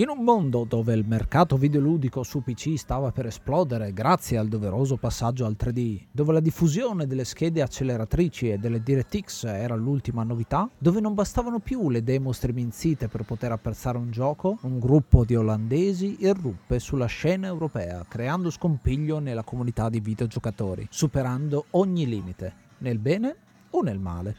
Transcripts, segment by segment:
In un mondo dove il mercato videoludico su PC stava per esplodere grazie al doveroso passaggio al 3D, dove la diffusione delle schede acceleratrici e delle DirectX era l'ultima novità, dove non bastavano più le demo striminzite per poter apprezzare un gioco, un gruppo di olandesi irruppe sulla scena europea, creando scompiglio nella comunità di videogiocatori, superando ogni limite, nel bene o nel male.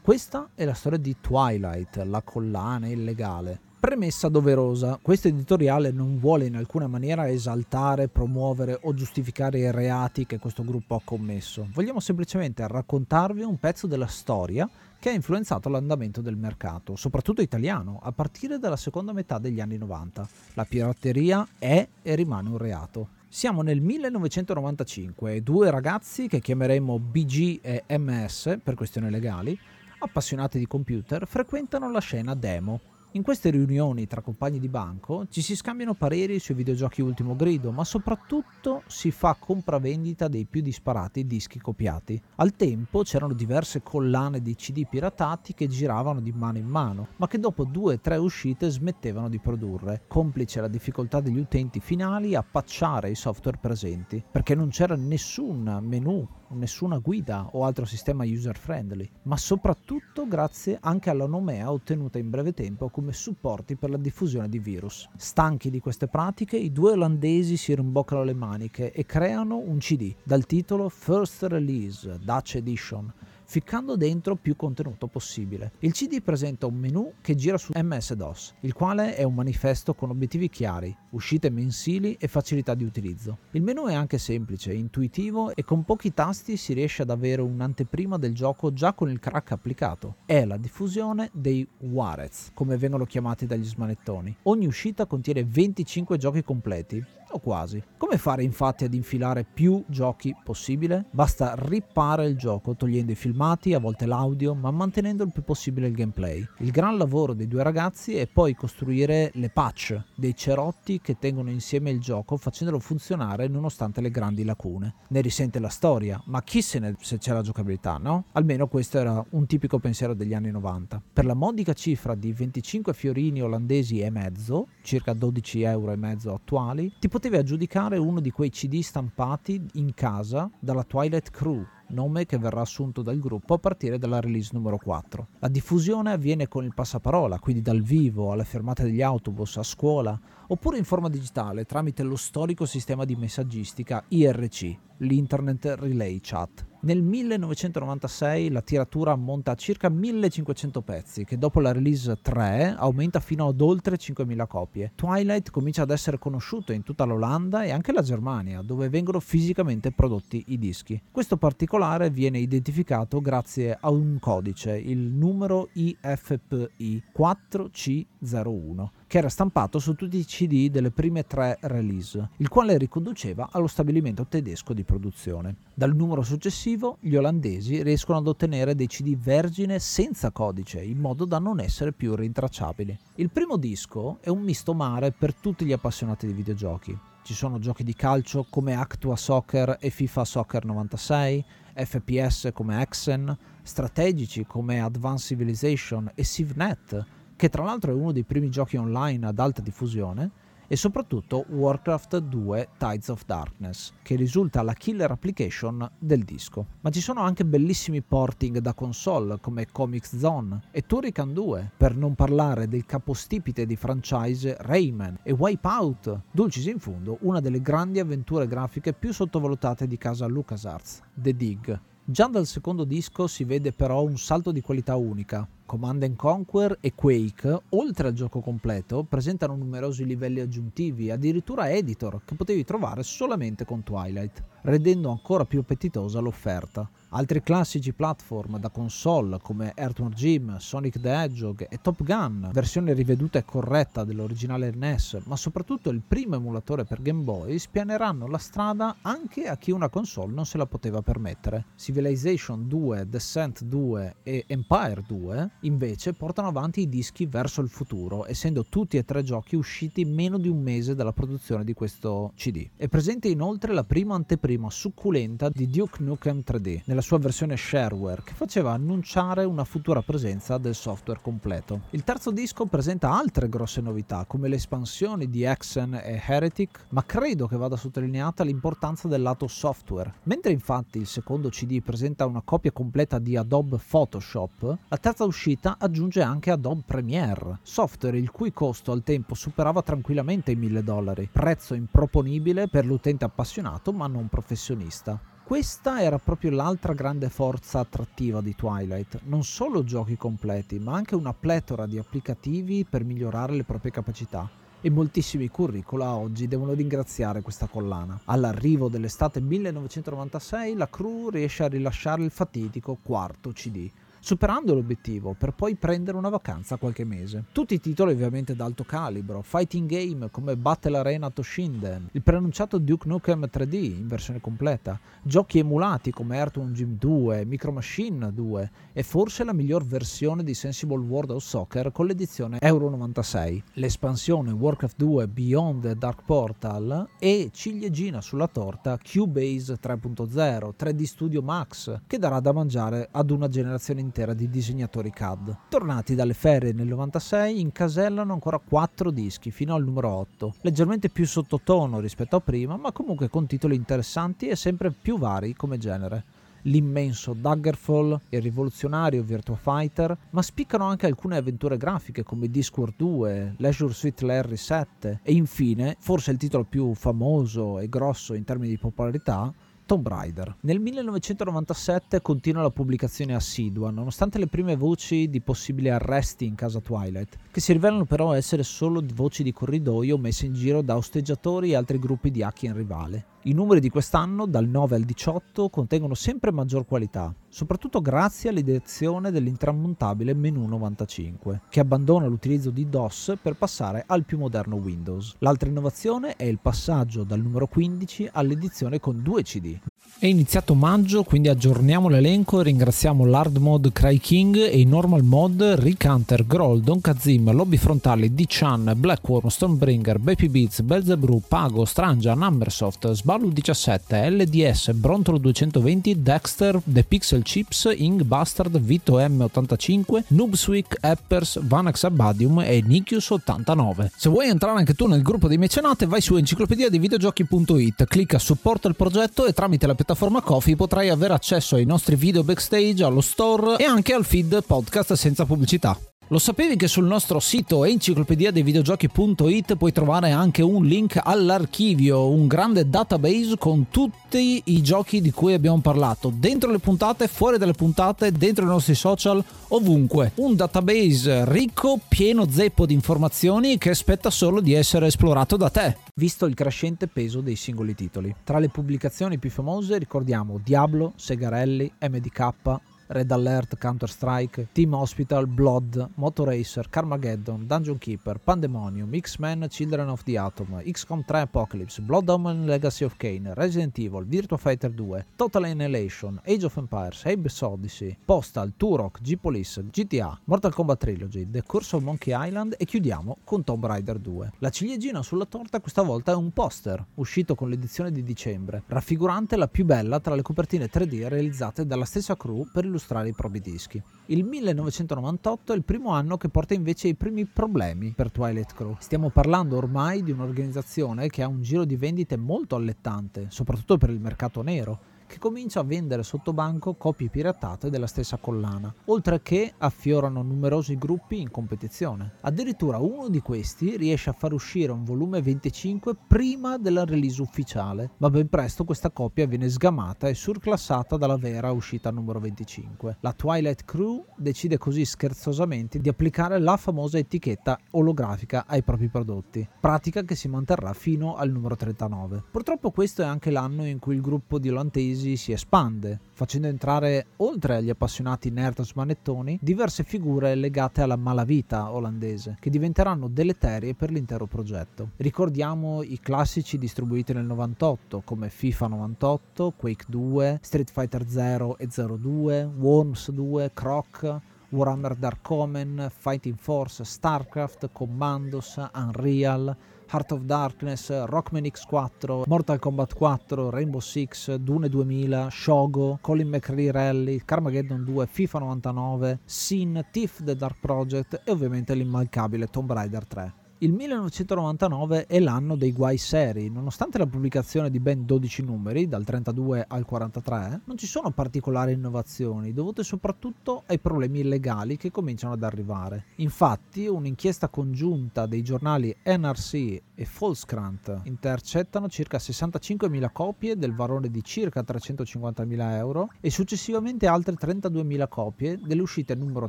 Questa è la storia di Twilight, la collana illegale, Premessa doverosa, questo editoriale non vuole in alcuna maniera esaltare, promuovere o giustificare i reati che questo gruppo ha commesso. Vogliamo semplicemente raccontarvi un pezzo della storia che ha influenzato l'andamento del mercato, soprattutto italiano, a partire dalla seconda metà degli anni 90. La pirateria è e rimane un reato. Siamo nel 1995 e due ragazzi che chiameremo BG e MS per questioni legali, appassionati di computer, frequentano la scena demo in queste riunioni tra compagni di banco ci si scambiano pareri sui videogiochi ultimo grido, ma soprattutto si fa compravendita dei più disparati dischi copiati. Al tempo c'erano diverse collane di CD piratati che giravano di mano in mano, ma che dopo due o tre uscite smettevano di produrre, complice la difficoltà degli utenti finali a patchare i software presenti, perché non c'era nessun menu nessuna guida o altro sistema user friendly, ma soprattutto grazie anche alla nomea ottenuta in breve tempo come supporti per la diffusione di virus. Stanchi di queste pratiche, i due olandesi si rimboccano le maniche e creano un CD dal titolo First Release Dutch Edition ficcando dentro più contenuto possibile. Il CD presenta un menu che gira su MS-DOS, il quale è un manifesto con obiettivi chiari, uscite mensili e facilità di utilizzo. Il menu è anche semplice, intuitivo e con pochi tasti si riesce ad avere un'anteprima del gioco già con il crack applicato. È la diffusione dei Warez, come vengono chiamati dagli smanettoni. Ogni uscita contiene 25 giochi completi, o quasi. Come fare infatti ad infilare più giochi possibile? Basta rippare il gioco togliendo i filmati, a volte l'audio, ma mantenendo il più possibile il gameplay. Il gran lavoro dei due ragazzi è poi costruire le patch, dei cerotti che tengono insieme il gioco facendolo funzionare nonostante le grandi lacune. Ne risente la storia, ma chi se ne se c'è la giocabilità, no? Almeno questo era un tipico pensiero degli anni 90. Per la modica cifra di 25 fiorini olandesi e mezzo, circa 12 euro e mezzo attuali, ti potevi aggiudicare uno di quei CD stampati in casa dalla Twilight Crew, nome che verrà assunto dal gruppo a partire dalla release numero 4. La diffusione avviene con il passaparola, quindi dal vivo, alle fermate degli autobus, a scuola, oppure in forma digitale tramite lo storico sistema di messaggistica IRC, l'Internet Relay Chat. Nel 1996 la tiratura ammonta a circa 1500 pezzi, che dopo la release 3 aumenta fino ad oltre 5000 copie. Twilight comincia ad essere conosciuto in tutta l'Olanda e anche la Germania, dove vengono fisicamente prodotti i dischi. Questo particolare viene identificato grazie a un codice, il numero IFPI 4C01 che era stampato su tutti i CD delle prime tre release, il quale riconduceva allo stabilimento tedesco di produzione. Dal numero successivo gli olandesi riescono ad ottenere dei CD vergine senza codice, in modo da non essere più rintracciabili. Il primo disco è un misto mare per tutti gli appassionati di videogiochi. Ci sono giochi di calcio come Actua Soccer e FIFA Soccer 96, FPS come Exen, strategici come Advanced Civilization e CivNet, che tra l'altro è uno dei primi giochi online ad alta diffusione, e soprattutto Warcraft 2 Tides of Darkness, che risulta la killer application del disco. Ma ci sono anche bellissimi porting da console come Comics Zone e Turrican 2, per non parlare del capostipite di franchise Rayman e Wipeout, dulcis in fondo una delle grandi avventure grafiche più sottovalutate di casa LucasArts, The Dig. Già dal secondo disco si vede però un salto di qualità unica, Command Conquer e Quake, oltre al gioco completo, presentano numerosi livelli aggiuntivi, addirittura editor, che potevi trovare solamente con Twilight, rendendo ancora più appetitosa l'offerta. Altri classici platform da console come Earthworm Jim, Sonic the Hedgehog e Top Gun, versione riveduta e corretta dell'originale NES, ma soprattutto il primo emulatore per Game Boy, spianeranno la strada anche a chi una console non se la poteva permettere. Civilization 2, Descent 2 e Empire 2 invece portano avanti i dischi verso il futuro, essendo tutti e tre giochi usciti meno di un mese dalla produzione di questo CD. È presente inoltre la prima anteprima succulenta di Duke Nukem 3D, nella sua versione shareware, che faceva annunciare una futura presenza del software completo. Il terzo disco presenta altre grosse novità, come le espansioni di Exen e Heretic, ma credo che vada sottolineata l'importanza del lato software. Mentre infatti il secondo CD presenta una copia completa di Adobe Photoshop, la terza uscita uscita aggiunge anche Adobe Premiere, software il cui costo al tempo superava tranquillamente i 1000 dollari, prezzo improponibile per l'utente appassionato ma non professionista. Questa era proprio l'altra grande forza attrattiva di Twilight, non solo giochi completi, ma anche una pletora di applicativi per migliorare le proprie capacità e moltissimi curricula oggi devono ringraziare questa collana. All'arrivo dell'estate 1996 la crew riesce a rilasciare il fatidico quarto CD, superando l'obiettivo per poi prendere una vacanza qualche mese. Tutti i titoli ovviamente d'alto calibro, fighting game come Battle Arena Toshinden, il preannunciato Duke Nukem 3D in versione completa, giochi emulati come Earthworm Jim 2, Micro Machine 2 e forse la miglior versione di Sensible World of Soccer con l'edizione Euro 96, l'espansione Warcraft 2 Beyond the Dark Portal e ciliegina sulla torta Cubase 3.0, 3D Studio Max che darà da mangiare ad una generazione intera intera di disegnatori CAD. Tornati dalle ferie nel 96, incasellano ancora 4 dischi fino al numero 8, leggermente più sottotono rispetto a prima, ma comunque con titoli interessanti e sempre più vari come genere. L'immenso Daggerfall, il rivoluzionario Virtua Fighter, ma spiccano anche alcune avventure grafiche come Discord 2, Leisure Suite Larry 7 e infine, forse il titolo più famoso e grosso in termini di popolarità, Tomb Raider. Nel 1997 continua la pubblicazione assidua, nonostante le prime voci di possibili arresti in casa Twilight, che si rivelano però essere solo voci di corridoio messe in giro da osteggiatori e altri gruppi di hacker rivale. I numeri di quest'anno, dal 9 al 18, contengono sempre maggior qualità, soprattutto grazie all'ideazione dell'intramontabile menu 95, che abbandona l'utilizzo di DOS per passare al più moderno Windows. L'altra innovazione è il passaggio dal numero 15 all'edizione con due CD. È iniziato maggio, quindi aggiorniamo l'elenco e ringraziamo l'hard mod Cry King e i normal mod Rick Hunter, Groll, Don Kazim, Lobby Frontali, D-Chan, Blackworm, Stonebringer, Baby Beats, Belzebrew, Pago, Strangia, Numbersoft, Sballu 17, LDS, Brontolo 220, Dexter, The Pixel Chips, Ing Bastard, Vito M85, Noobswick, Appers, Vanax Abadium e Nikius 89. Se vuoi entrare anche tu nel gruppo dei mecenate vai su enciclopedia di videogiochi.it, clicca supporta il progetto e tramite la piattaforma Coffee potrai avere accesso ai nostri video backstage, allo store e anche al feed podcast senza pubblicità. Lo sapevi che sul nostro sito enciclopedia dei videogiochi.it puoi trovare anche un link all'archivio, un grande database con tutti i giochi di cui abbiamo parlato, dentro le puntate, fuori dalle puntate, dentro i nostri social, ovunque. Un database ricco, pieno zeppo di informazioni che aspetta solo di essere esplorato da te. Visto il crescente peso dei singoli titoli. Tra le pubblicazioni più famose ricordiamo Diablo, Segarelli, MDK, Red Alert, Counter-Strike, Team Hospital, Blood, Motoracer, Carmageddon, Dungeon Keeper, Pandemonium, X-Men, Children of the Atom, XCOM 3 Apocalypse, Blood Omen Legacy of Kane, Resident Evil, Virtua Fighter 2, Total Annihilation, Age of Empires, Abe's Odyssey, Postal, Turok, G-Police, GTA, Mortal Kombat Trilogy, The Curse of Monkey Island e chiudiamo con Tomb Raider 2. La ciliegina sulla torta questa volta è un poster, uscito con l'edizione di dicembre, raffigurante la più bella tra le copertine 3D realizzate dalla stessa crew per illustrare illustrare i propri dischi. Il 1998 è il primo anno che porta invece i primi problemi per Twilight Crew. Stiamo parlando ormai di un'organizzazione che ha un giro di vendite molto allettante, soprattutto per il mercato nero che comincia a vendere sotto banco copie piratate della stessa collana, oltre che affiorano numerosi gruppi in competizione. Addirittura uno di questi riesce a far uscire un volume 25 prima della release ufficiale, ma ben presto questa copia viene sgamata e surclassata dalla vera uscita numero 25. La Twilight Crew decide così scherzosamente di applicare la famosa etichetta olografica ai propri prodotti, pratica che si manterrà fino al numero 39. Purtroppo questo è anche l'anno in cui il gruppo di olandesi crisi si espande, facendo entrare, oltre agli appassionati nerd smanettoni, diverse figure legate alla malavita olandese, che diventeranno deleterie per l'intero progetto. Ricordiamo i classici distribuiti nel 98, come FIFA 98, Quake 2, Street Fighter 0 e 02, Worms 2, Croc, Warhammer Dark Omen, Fighting Force, StarCraft, Commandos, Unreal, Heart of Darkness, Rockman X4, Mortal Kombat 4, Rainbow Six, Dune 2000, Shogo, Colin McRae Rally, Carmageddon 2, FIFA 99, Sin, Thief The Dark Project e ovviamente l'immancabile Tomb Raider 3. Il 1999 è l'anno dei guai seri, nonostante la pubblicazione di ben 12 numeri, dal 32 al 43, non ci sono particolari innovazioni, dovute soprattutto ai problemi illegali che cominciano ad arrivare. Infatti, un'inchiesta congiunta dei giornali NRC e Volkskrant intercettano circa 65.000 copie del valore di circa 350.000 euro e successivamente altre 32.000 copie delle uscite numero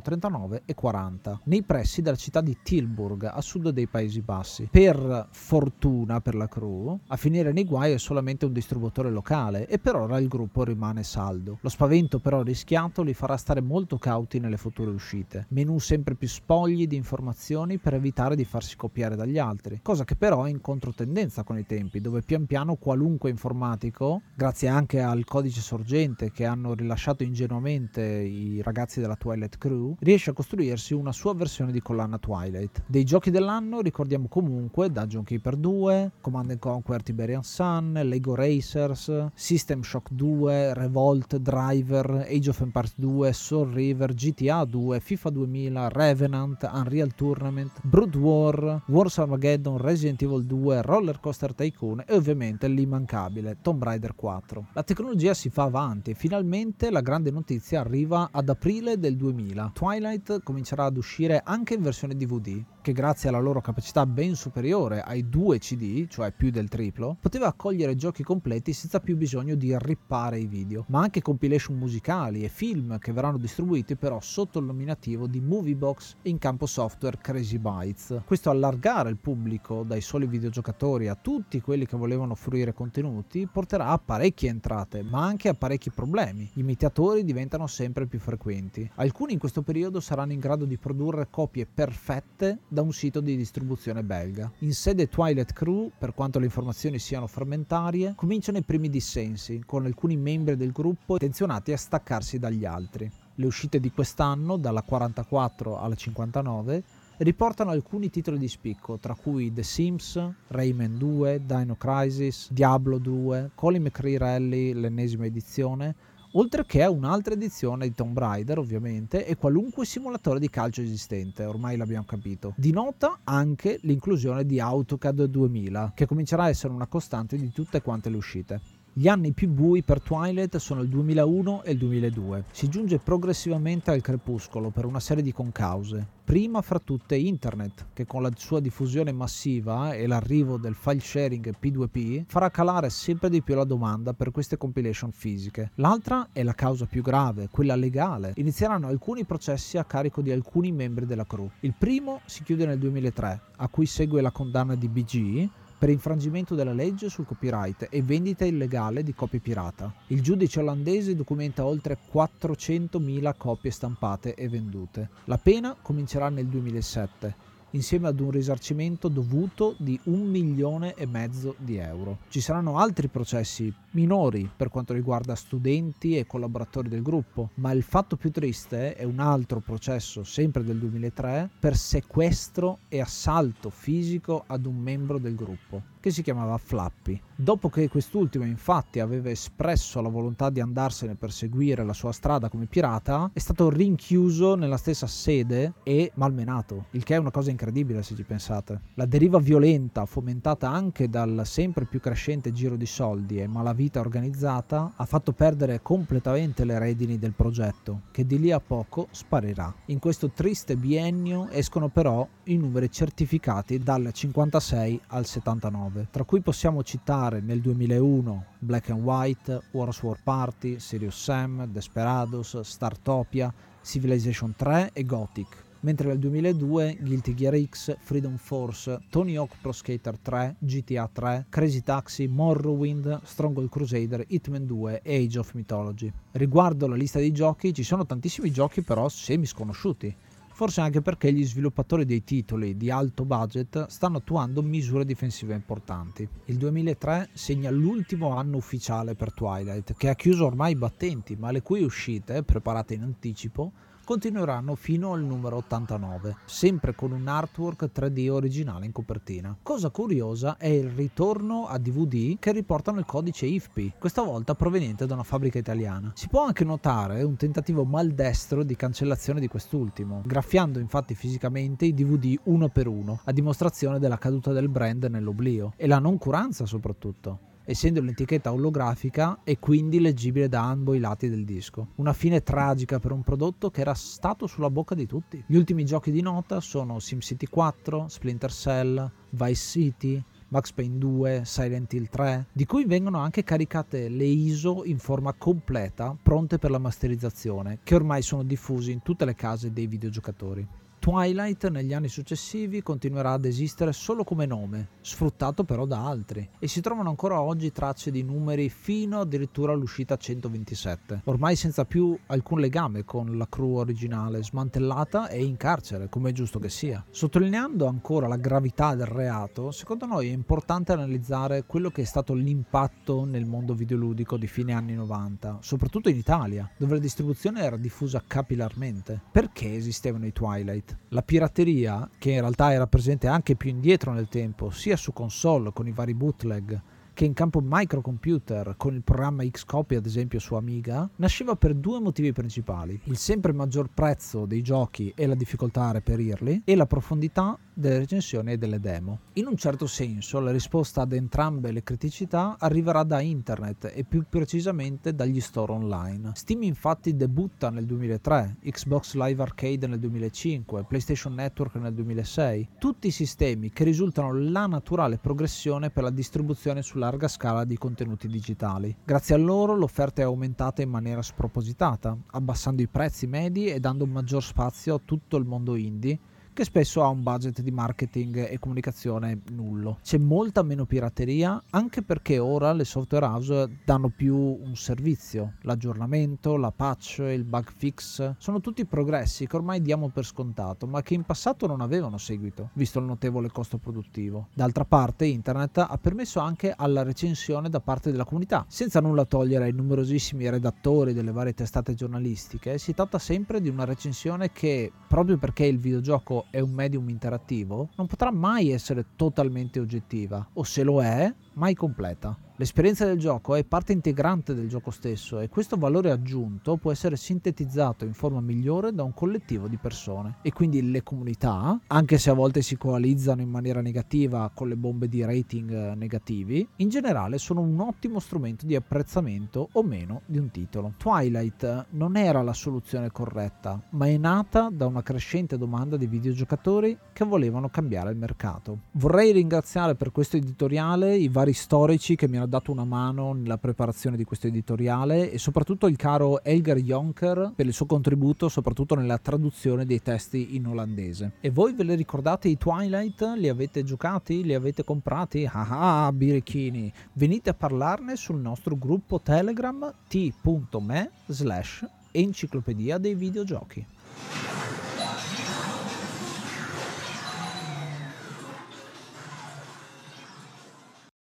39 e 40, nei pressi della città di Tilburg, a sud dei Paesi Paesi Bassi. Per fortuna per la crew, a finire nei guai è solamente un distributore locale e per ora il gruppo rimane saldo. Lo spavento però rischiato li farà stare molto cauti nelle future uscite. Menu sempre più spogli di informazioni per evitare di farsi copiare dagli altri, cosa che però è in controtendenza con i tempi, dove pian piano qualunque informatico, grazie anche al codice sorgente che hanno rilasciato ingenuamente i ragazzi della Twilight Crew, riesce a costruirsi una sua versione di collana Twilight. Dei giochi dell'anno ricordiamo comunque Dungeon Keeper 2, Command Conquer Tiberian Sun, Lego Racers, System Shock 2, Revolt, Driver, Age of Empires 2, Soul River, GTA 2, FIFA 2000, Revenant, Unreal Tournament, Brood War, Wars Armageddon, Resident Evil 2, Roller Coaster Tycoon e ovviamente l'immancabile Tomb Raider 4. La tecnologia si fa avanti e finalmente la grande notizia arriva ad aprile del 2000. Twilight comincerà ad uscire anche in versione DVD, che grazie alla loro capacità capacità ben superiore ai due CD, cioè più del triplo, poteva accogliere giochi completi senza più bisogno di rippare i video, ma anche compilation musicali e film che verranno distribuiti però sotto il nominativo di Moviebox in campo software Crazy Bytes. Questo allargare il pubblico dai soli videogiocatori a tutti quelli che volevano fruire contenuti porterà a parecchie entrate, ma anche a parecchi problemi. Gli imitatori diventano sempre più frequenti. Alcuni in questo periodo saranno in grado di produrre copie perfette da un sito di distribuzione distribuzione belga. In sede Twilight Crew, per quanto le informazioni siano frammentarie, cominciano i primi dissensi, con alcuni membri del gruppo intenzionati a staccarsi dagli altri. Le uscite di quest'anno, dalla 44 alla 59, riportano alcuni titoli di spicco, tra cui The Sims, Rayman 2, Dino Crisis, Diablo 2, Colin McRae Rally, l'ennesima edizione, oltre che a un'altra edizione di Tomb Raider ovviamente e qualunque simulatore di calcio esistente, ormai l'abbiamo capito. Di nota anche l'inclusione di AutoCAD 2000, che comincerà a essere una costante di tutte quante le uscite. Gli anni più bui per Twilight sono il 2001 e il 2002. Si giunge progressivamente al crepuscolo per una serie di concause. Prima fra tutte Internet, che con la sua diffusione massiva e l'arrivo del file sharing P2P farà calare sempre di più la domanda per queste compilation fisiche. L'altra è la causa più grave, quella legale. Inizieranno alcuni processi a carico di alcuni membri della crew. Il primo si chiude nel 2003, a cui segue la condanna di BG per infrangimento della legge sul copyright e vendita illegale di copie pirata. Il giudice olandese documenta oltre 400.000 copie stampate e vendute. La pena comincerà nel 2007 insieme ad un risarcimento dovuto di un milione e mezzo di euro. Ci saranno altri processi minori per quanto riguarda studenti e collaboratori del gruppo, ma il fatto più triste è un altro processo, sempre del 2003, per sequestro e assalto fisico ad un membro del gruppo che si chiamava Flappy. Dopo che quest'ultimo infatti aveva espresso la volontà di andarsene per seguire la sua strada come pirata, è stato rinchiuso nella stessa sede e malmenato, il che è una cosa incredibile se ci pensate. La deriva violenta, fomentata anche dal sempre più crescente giro di soldi e malavita organizzata, ha fatto perdere completamente le redini del progetto, che di lì a poco sparirà. In questo triste biennio escono però i numeri certificati dal 56 al 79 9, tra cui possiamo citare nel 2001 Black and White, Wars War Party, Serious Sam, Desperados, Startopia, Civilization 3 e Gothic, mentre nel 2002 Guilty Gear X, Freedom Force, Tony Hawk Pro Skater 3, GTA 3, Crazy Taxi, Morrowind, Stronghold Crusader, Hitman 2 e Age of Mythology. Riguardo la lista dei giochi, ci sono tantissimi giochi però semi sconosciuti forse anche perché gli sviluppatori dei titoli di alto budget stanno attuando misure difensive importanti. Il 2003 segna l'ultimo anno ufficiale per Twilight, che ha chiuso ormai i battenti, ma le cui uscite, preparate in anticipo, continueranno fino al numero 89, sempre con un artwork 3D originale in copertina. Cosa curiosa è il ritorno a DVD che riportano il codice IFPI, questa volta proveniente da una fabbrica italiana. Si può anche notare un tentativo maldestro di cancellazione di quest'ultimo, graffiando infatti fisicamente i DVD uno per uno, a dimostrazione della caduta del brand nell'oblio e la noncuranza soprattutto essendo l'etichetta olografica e quindi leggibile da ambo i lati del disco. Una fine tragica per un prodotto che era stato sulla bocca di tutti. Gli ultimi giochi di nota sono SimCity 4, Splinter Cell, Vice City, Max Payne 2, Silent Hill 3, di cui vengono anche caricate le ISO in forma completa, pronte per la masterizzazione, che ormai sono diffuse in tutte le case dei videogiocatori. Twilight negli anni successivi continuerà ad esistere solo come nome, sfruttato però da altri, e si trovano ancora oggi tracce di numeri fino addirittura all'uscita 127, ormai senza più alcun legame con la crew originale, smantellata e in carcere, come è giusto che sia. Sottolineando ancora la gravità del reato, secondo noi è importante analizzare quello che è stato l'impatto nel mondo videoludico di fine anni 90, soprattutto in Italia, dove la distribuzione era diffusa capillarmente. Perché esistevano i Twilight? La pirateria, che in realtà era presente anche più indietro nel tempo, sia su console con i vari bootleg, che in campo microcomputer con il programma Xcopy ad esempio su Amiga, nasceva per due motivi principali, il sempre maggior prezzo dei giochi e la difficoltà a reperirli e la profondità delle recensioni e delle demo. In un certo senso la risposta ad entrambe le criticità arriverà da internet e più precisamente dagli store online. Steam infatti debutta nel 2003, Xbox Live Arcade nel 2005, PlayStation Network nel 2006, tutti sistemi che risultano la naturale progressione per la distribuzione su larga scala di contenuti digitali. Grazie a loro l'offerta è aumentata in maniera spropositata, abbassando i prezzi medi e dando maggior spazio a tutto il mondo indie che spesso ha un budget di marketing e comunicazione nullo. C'è molta meno pirateria anche perché ora le software house danno più un servizio, l'aggiornamento, la patch, il bug fix, sono tutti progressi che ormai diamo per scontato, ma che in passato non avevano seguito, visto il notevole costo produttivo. D'altra parte internet ha permesso anche alla recensione da parte della comunità, senza nulla togliere ai numerosissimi redattori delle varie testate giornalistiche, si tratta sempre di una recensione che, proprio perché il videogioco è un medium interattivo, non potrà mai essere totalmente oggettiva, o se lo è, mai completa. L'esperienza del gioco è parte integrante del gioco stesso e questo valore aggiunto può essere sintetizzato in forma migliore da un collettivo di persone e quindi le comunità, anche se a volte si coalizzano in maniera negativa con le bombe di rating eh, negativi, in generale sono un ottimo strumento di apprezzamento o meno di un titolo. Twilight non era la soluzione corretta, ma è nata da una crescente domanda di videogiocatori che volevano cambiare il mercato. Vorrei ringraziare per questo editoriale i vari storici che mi hanno ha dato una mano nella preparazione di questo editoriale e soprattutto il caro Elgar Jonker per il suo contributo soprattutto nella traduzione dei testi in olandese. E voi ve le ricordate i Twilight? Li avete giocati? Li avete comprati? Ah ah, birichini! Venite a parlarne sul nostro gruppo Telegram t.me slash enciclopedia dei videogiochi.